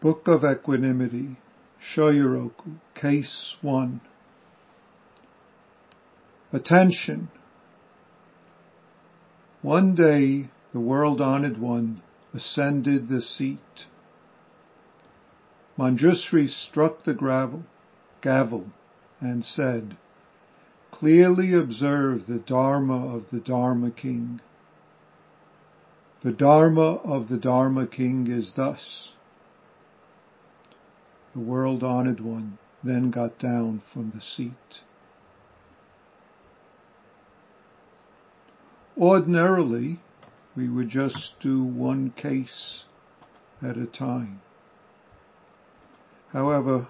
Book of Equanimity, Shoyoroku, Case 1. Attention! One day the world-honored one ascended the seat. Manjushri struck the gravel, gavel and said, Clearly observe the Dharma of the Dharma King. The Dharma of the Dharma King is thus. The world-honored one then got down from the seat. Ordinarily, we would just do one case at a time. However,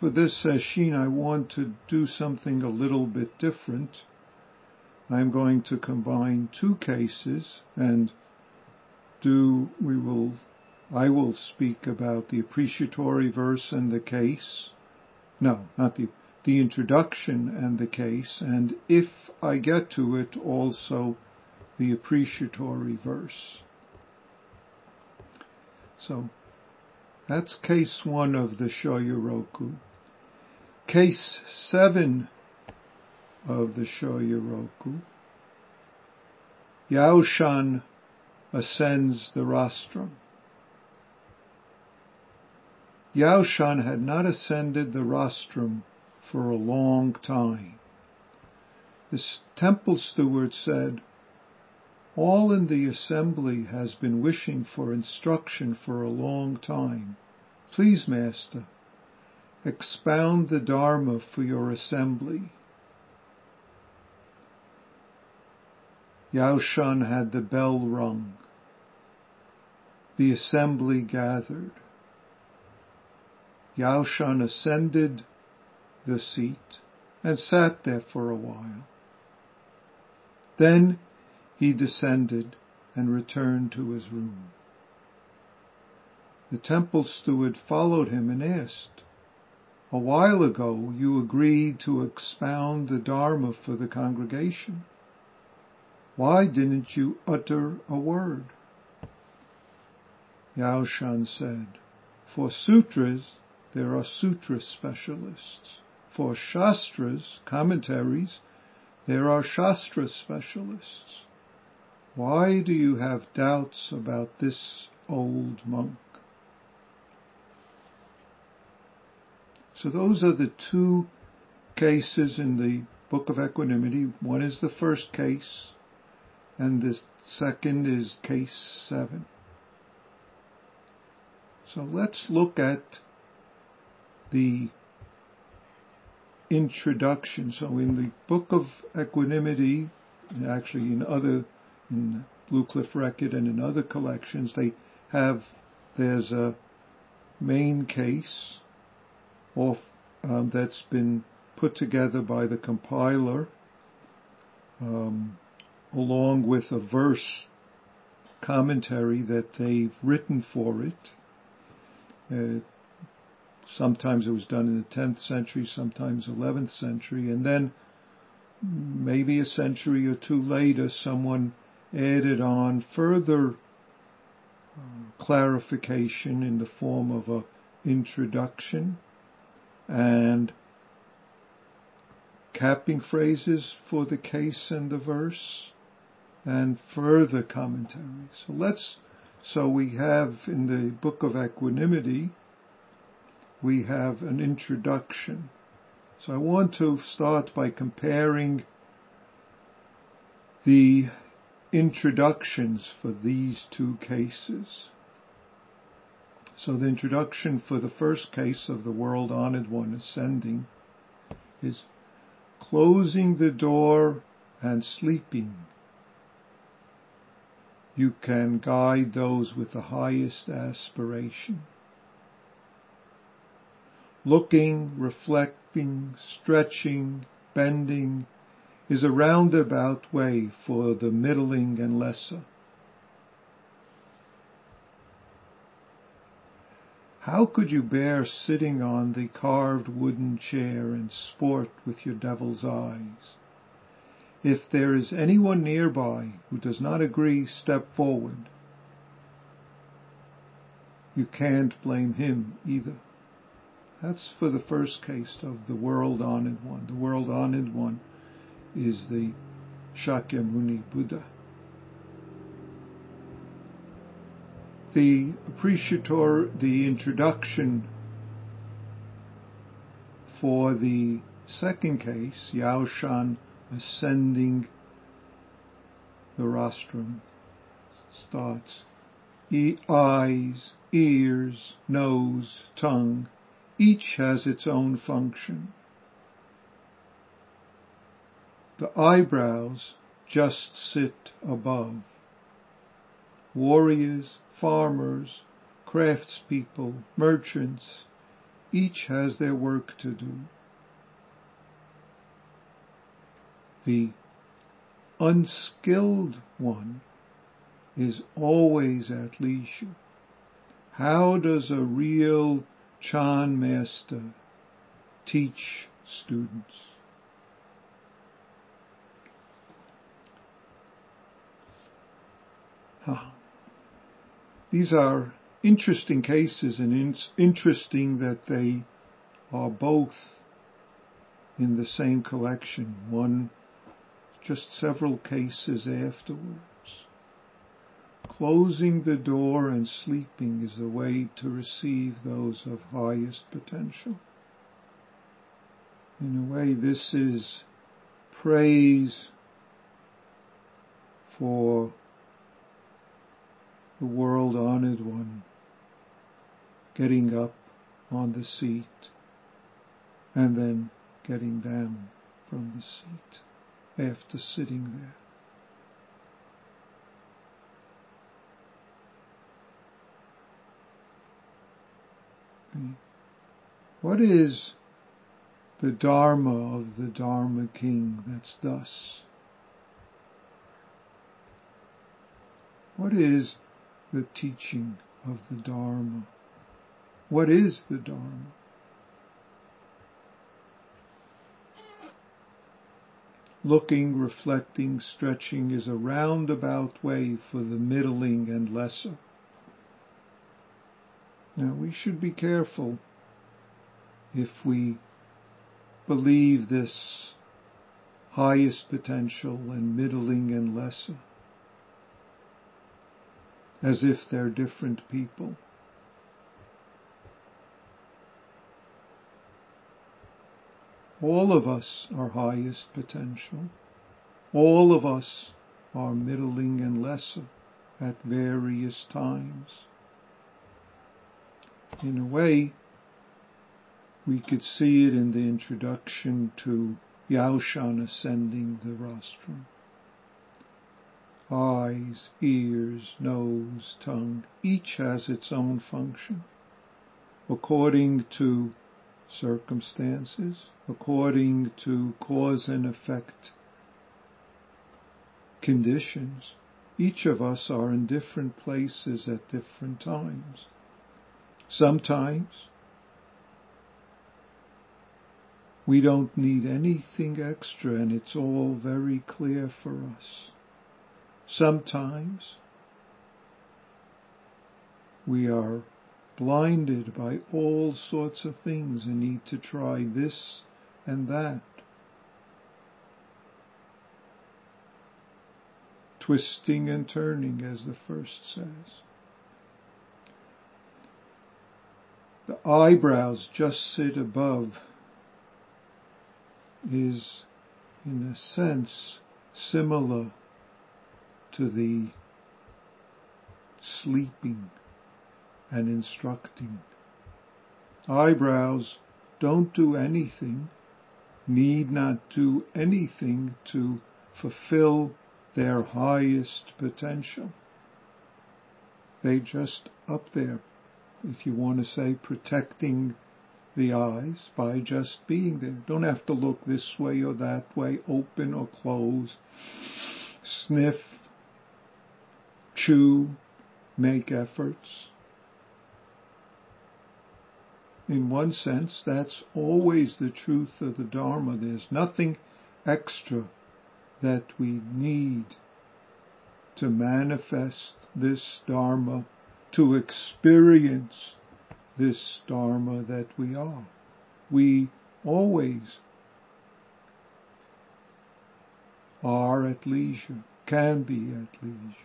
for this sesshin, I want to do something a little bit different. I'm going to combine two cases and do, we will, I will speak about the appreciatory verse and the case. No, not the, the introduction and the case, and if I get to it, also the appreciatory verse. So, that's case one of the Shoyoroku. Case seven of the Shoyoroku. Yaoshan ascends the rostrum. Yaoshan had not ascended the rostrum for a long time. The temple steward said, all in the assembly has been wishing for instruction for a long time. Please, Master, expound the Dharma for your assembly. Yaoshan had the bell rung. The assembly gathered. Yaoshan ascended the seat and sat there for a while. Then he descended and returned to his room. The temple steward followed him and asked, A while ago you agreed to expound the Dharma for the congregation. Why didn't you utter a word? Yaoshan said, For sutras, there are sutra specialists. For shastras, commentaries, there are shastra specialists. Why do you have doubts about this old monk? So those are the two cases in the Book of Equanimity. One is the first case, and the second is case seven. So let's look at the introduction. So in the Book of Equanimity, actually in other in Blue Cliff Record and in other collections, they have, there's a main case of, um, that's been put together by the compiler, um, along with a verse commentary that they've written for it. Uh, sometimes it was done in the 10th century, sometimes 11th century, and then maybe a century or two later, someone added on further uh, clarification in the form of a introduction and capping phrases for the case and the verse and further commentary. So let's, so we have in the book of equanimity, we have an introduction. So I want to start by comparing the introductions for these two cases. So the introduction for the first case of the world honored one ascending is closing the door and sleeping. You can guide those with the highest aspiration. Looking, reflecting, stretching, bending, is a roundabout way for the middling and lesser. How could you bear sitting on the carved wooden chair and sport with your devil's eyes? If there is anyone nearby who does not agree, step forward. you can't blame him either. That's for the first case of the world honored one. The world honored one is the Shakyamuni Buddha. The appreciator, the introduction for the second case, Yaoshan ascending the rostrum, starts e- eyes, ears, nose, tongue, each has its own function. The eyebrows just sit above. Warriors, farmers, craftspeople, merchants, each has their work to do. The unskilled one is always at leisure. How does a real Chan master teach students? These are interesting cases and it's interesting that they are both in the same collection. One just several cases afterwards. Closing the door and sleeping is the way to receive those of highest potential. In a way, this is praise for the world honored one getting up on the seat and then getting down from the seat after sitting there. Hmm. What is the Dharma of the Dharma King that's thus? What is the teaching of the Dharma? What is the Dharma? Looking, reflecting, stretching is a roundabout way for the middling and lesser. Now we should be careful if we believe this highest potential and middling and lesser as if they're different people. All of us are highest potential. All of us are middling and lesser at various times. In a way, we could see it in the introduction to Yaoshan ascending the rostrum eyes, ears, nose, tongue, each has its own function according to circumstances, according to cause and effect conditions. Each of us are in different places at different times. Sometimes we don't need anything extra and it's all very clear for us. Sometimes we are blinded by all sorts of things and need to try this and that. Twisting and turning, as the first says. The eyebrows just sit above is, in a sense, similar to the sleeping and instructing. Eyebrows don't do anything, need not do anything to fulfill their highest potential. They just up there, if you want to say, protecting the eyes by just being there. Don't have to look this way or that way, open or close, sniff chew, make efforts. In one sense, that's always the truth of the Dharma. There's nothing extra that we need to manifest this Dharma to experience this Dharma that we are. We always are at leisure, can be at leisure.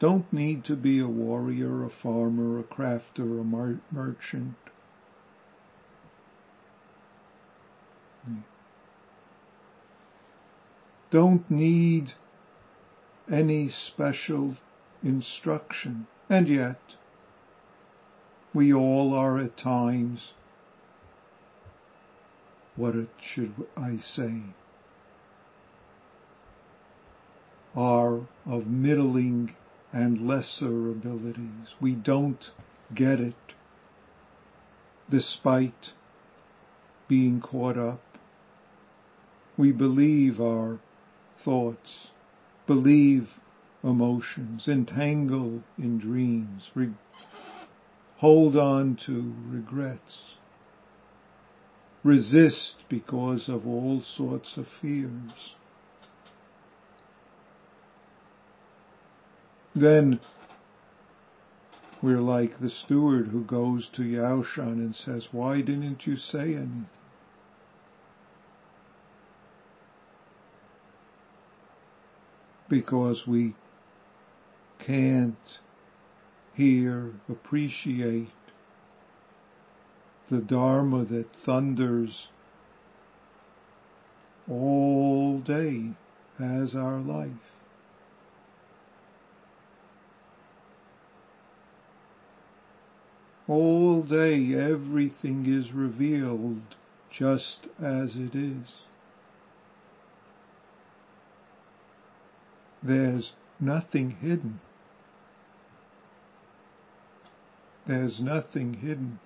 Don't need to be a warrior, a farmer, a crafter, a merchant. Don't need any special instruction. And yet, we all are at times, what should I say, are of middling and lesser abilities. We don't get it despite being caught up. We believe our thoughts, believe emotions, entangle in dreams, re- hold on to regrets, resist because of all sorts of fears. Then we're like the steward who goes to Yaoshan and says, why didn't you say anything? Because we can't hear, appreciate the Dharma that thunders all day as our life. All day everything is revealed just as it is. There's nothing hidden. There's nothing hidden.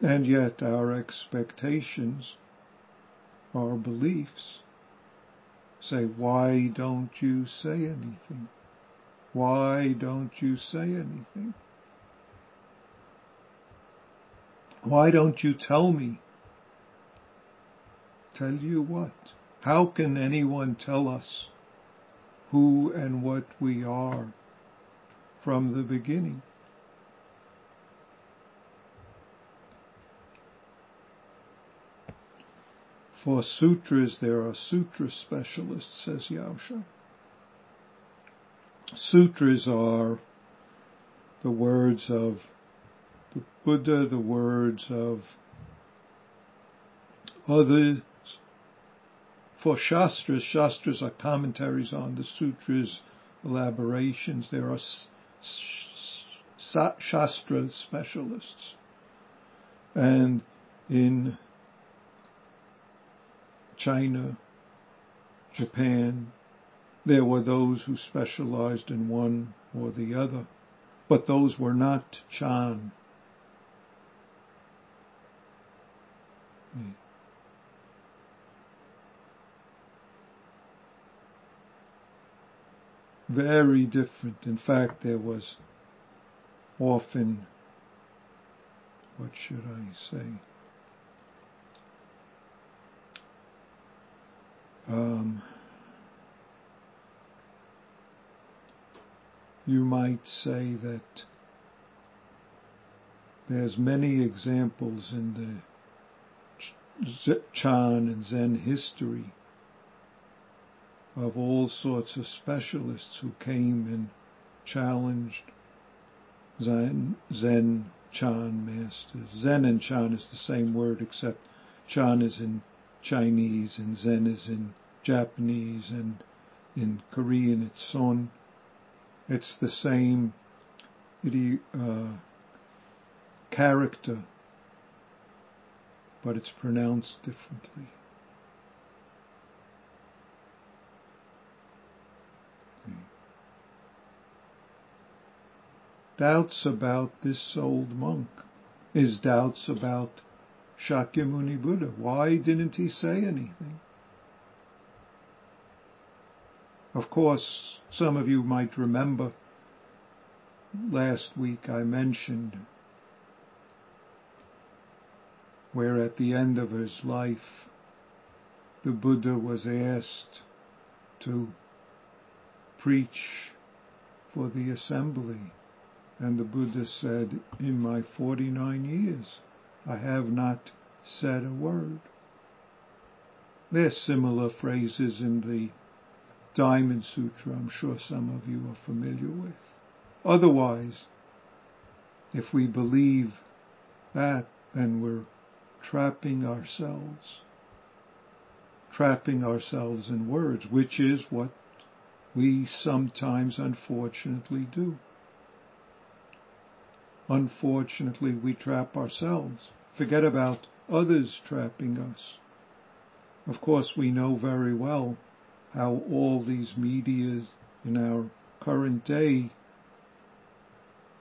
And yet our expectations, our beliefs, say, why don't you say anything? Why don't you say anything? Why don't you tell me? Tell you what? How can anyone tell us who and what we are from the beginning? For sutras, there are sutra specialists, says Yaosha. Sutras are the words of the Buddha, the words of others. For Shastras, Shastras are commentaries on the sutras, elaborations. There are Shastra specialists. And in China, Japan, there were those who specialized in one or the other, but those were not Chan. Very different. In fact, there was often, what should I say? Um, you might say that there's many examples in the Chan and Zen history of all sorts of specialists who came and challenged Zen, Zen Chan masters. Zen and Chan is the same word except Chan is in Chinese and Zen is in Japanese and in Korean it's Son. It's the same uh, character, but it's pronounced differently. Doubts about this old monk his doubts about Shakyamuni Buddha. Why didn't he say anything? Of course, some of you might remember last week I mentioned where at the end of his life the Buddha was asked to preach for the assembly. And the Buddha said, in my 49 years, I have not said a word. There's similar phrases in the Diamond Sutra, I'm sure some of you are familiar with. Otherwise, if we believe that, then we're trapping ourselves, trapping ourselves in words, which is what we sometimes unfortunately do. Unfortunately, we trap ourselves. Forget about others trapping us. Of course, we know very well how all these medias in our current day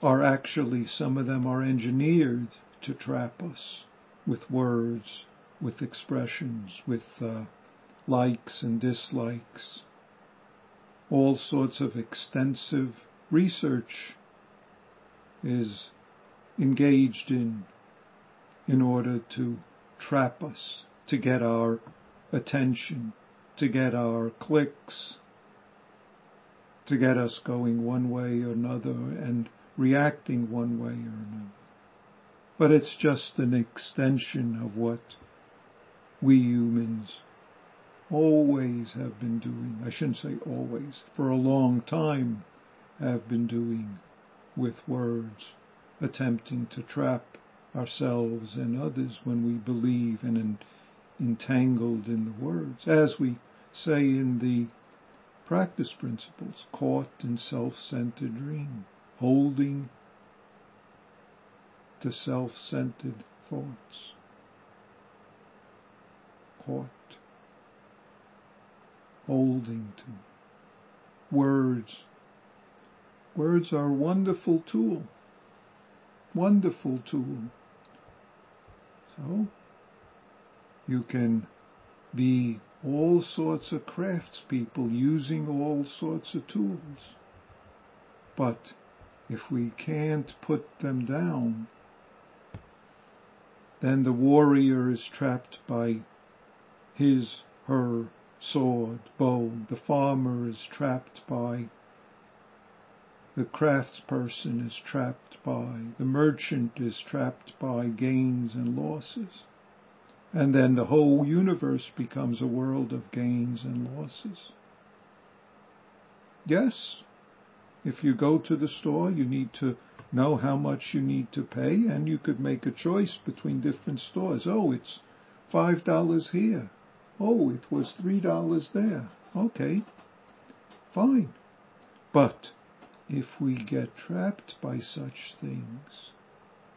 are actually, some of them are engineered to trap us with words, with expressions, with uh, likes and dislikes. All sorts of extensive research is engaged in in order to trap us, to get our attention, to get our clicks, to get us going one way or another and reacting one way or another. But it's just an extension of what we humans always have been doing. I shouldn't say always, for a long time have been doing with words, attempting to trap ourselves and others when we believe and entangled in the words. As we say in the practice principles, caught in self-centered dream, holding to self-centered thoughts. Caught, holding to words. Words are a wonderful tool. Wonderful tool. So, you can be all sorts of craftspeople using all sorts of tools. But if we can't put them down, then the warrior is trapped by his, her sword, bow. The farmer is trapped by the craftsperson is trapped by, the merchant is trapped by gains and losses. And then the whole universe becomes a world of gains and losses. Yes, if you go to the store, you need to know how much you need to pay and you could make a choice between different stores. Oh, it's five dollars here. Oh, it was three dollars there. Okay, fine. But if we get trapped by such things,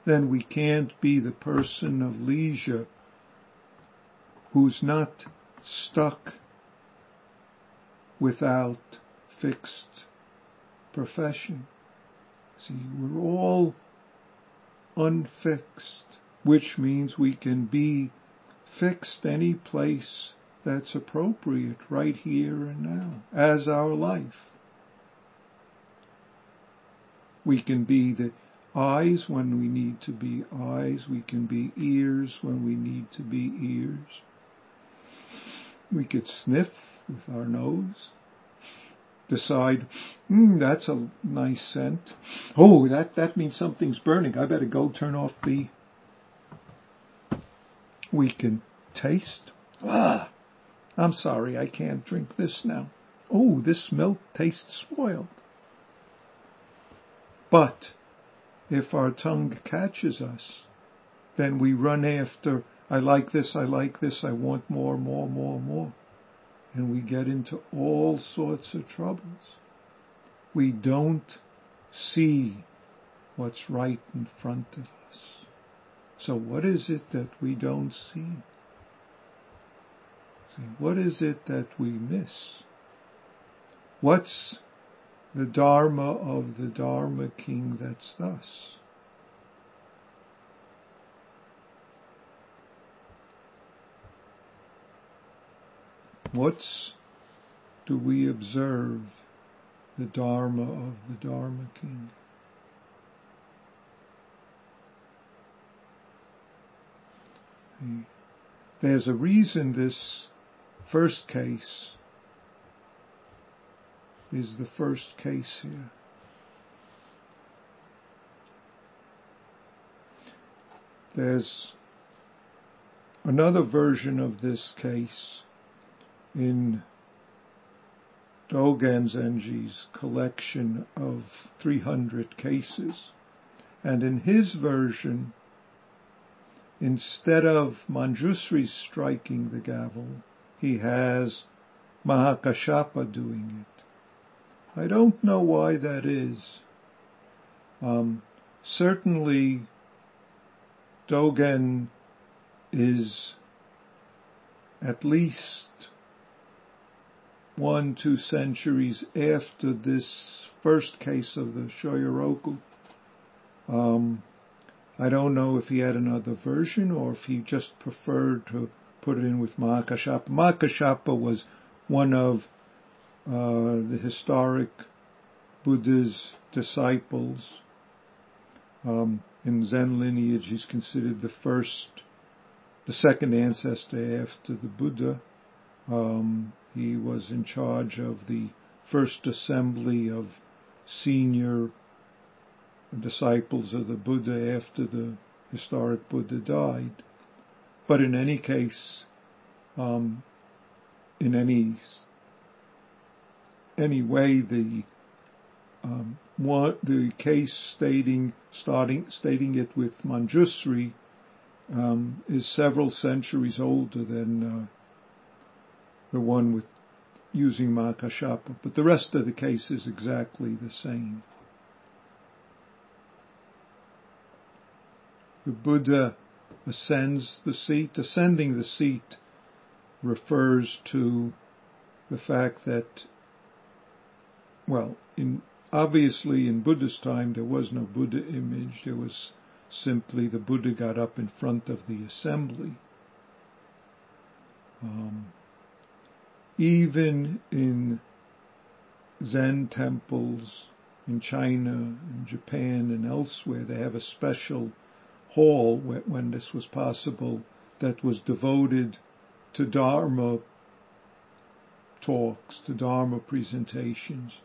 then we can't be the person of leisure who's not stuck without fixed profession. See, we're all unfixed, which means we can be fixed any place that's appropriate right here and now as our life. We can be the eyes when we need to be eyes. We can be ears when we need to be ears. We could sniff with our nose, decide, hmm, that's a nice scent. Oh, that, that means something's burning. I better go turn off the. We can taste. Ah, I'm sorry, I can't drink this now. Oh, this milk tastes spoiled. But if our tongue catches us, then we run after I like this, I like this, I want more, more, more, more. And we get into all sorts of troubles. We don't see what's right in front of us. So what is it that we don't see? See, what is it that we miss? What's the Dharma of the Dharma King that's thus? What's do we observe the Dharma of the Dharma King? There's a reason this first case is the first case here. There's another version of this case in Dogen Zenji's collection of 300 cases. And in his version, instead of Manjusri striking the gavel, he has Mahakashapa doing it. I don't know why that is. Um, certainly, Dogen is at least one, two centuries after this first case of the Shoyoroku. Um, I don't know if he had another version or if he just preferred to put it in with Mahakashapa. Mahakashapa was one of the historic Buddha's disciples. Um, in Zen lineage, he's considered the first, the second ancestor after the Buddha. Um, he was in charge of the first assembly of senior disciples of the Buddha after the historic Buddha died. But in any case, um, in any any way, the um, what the case stating starting stating it with Manjusri um, is several centuries older than uh, the one with using Mahakashapa, but the rest of the case is exactly the same. The Buddha ascends the seat. Ascending the seat refers to the fact that, well, in, obviously in Buddha's time there was no Buddha image. There was simply the Buddha got up in front of the assembly. Um, even in Zen temples in China and Japan and elsewhere, they have a special hall when this was possible that was devoted to Dharma talks, to Dharma presentations.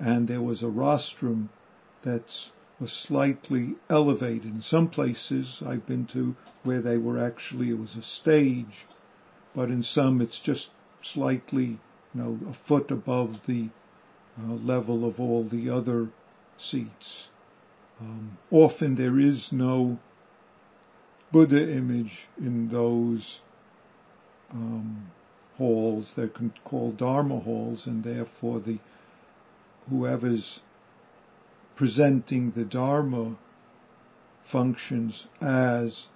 And there was a rostrum that was slightly elevated. In some places I've been to where they were actually, it was a stage, but in some it's just slightly, you know, a foot above the uh, level of all the other seats. Um, often there is no Buddha image in those um, halls. They're called Dharma halls, and therefore the whoever's presenting the Dharma functions as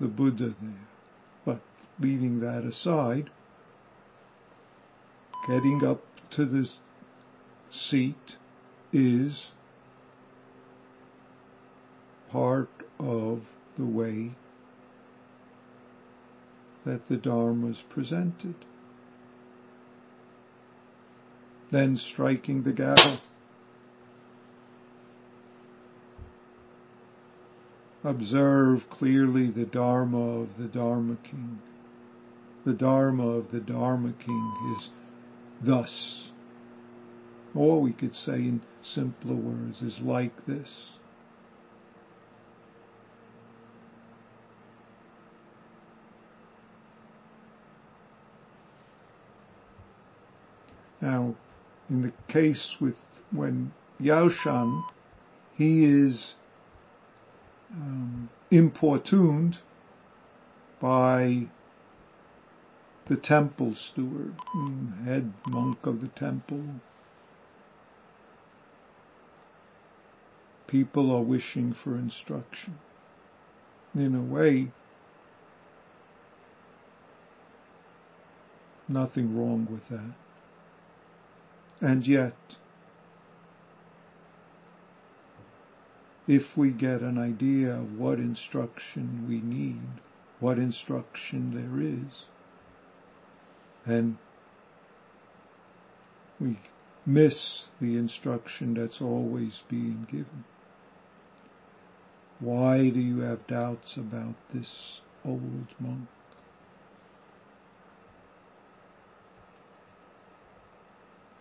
the Buddha there. But leaving that aside, getting up to the seat is part of the way that the Dharma is presented. Then striking the gavel. Observe clearly the Dharma of the Dharma King. The Dharma of the Dharma King is thus. Or we could say in simpler words, is like this. Now, in the case with when Yaoshan, he is um, importuned by the temple steward, head monk of the temple. People are wishing for instruction. In a way, nothing wrong with that. And yet, if we get an idea of what instruction we need, what instruction there is, then we miss the instruction that's always being given. Why do you have doubts about this old monk?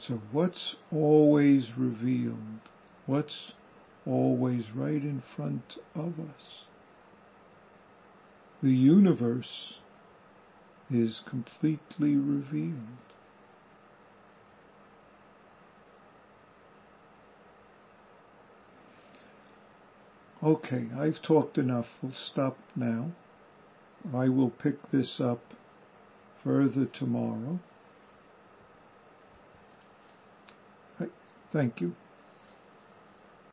So what's always revealed? What's always right in front of us? the universe is completely revealed. Okay, I've talked enough. We'll stop now. I will pick this up further tomorrow. Thank you.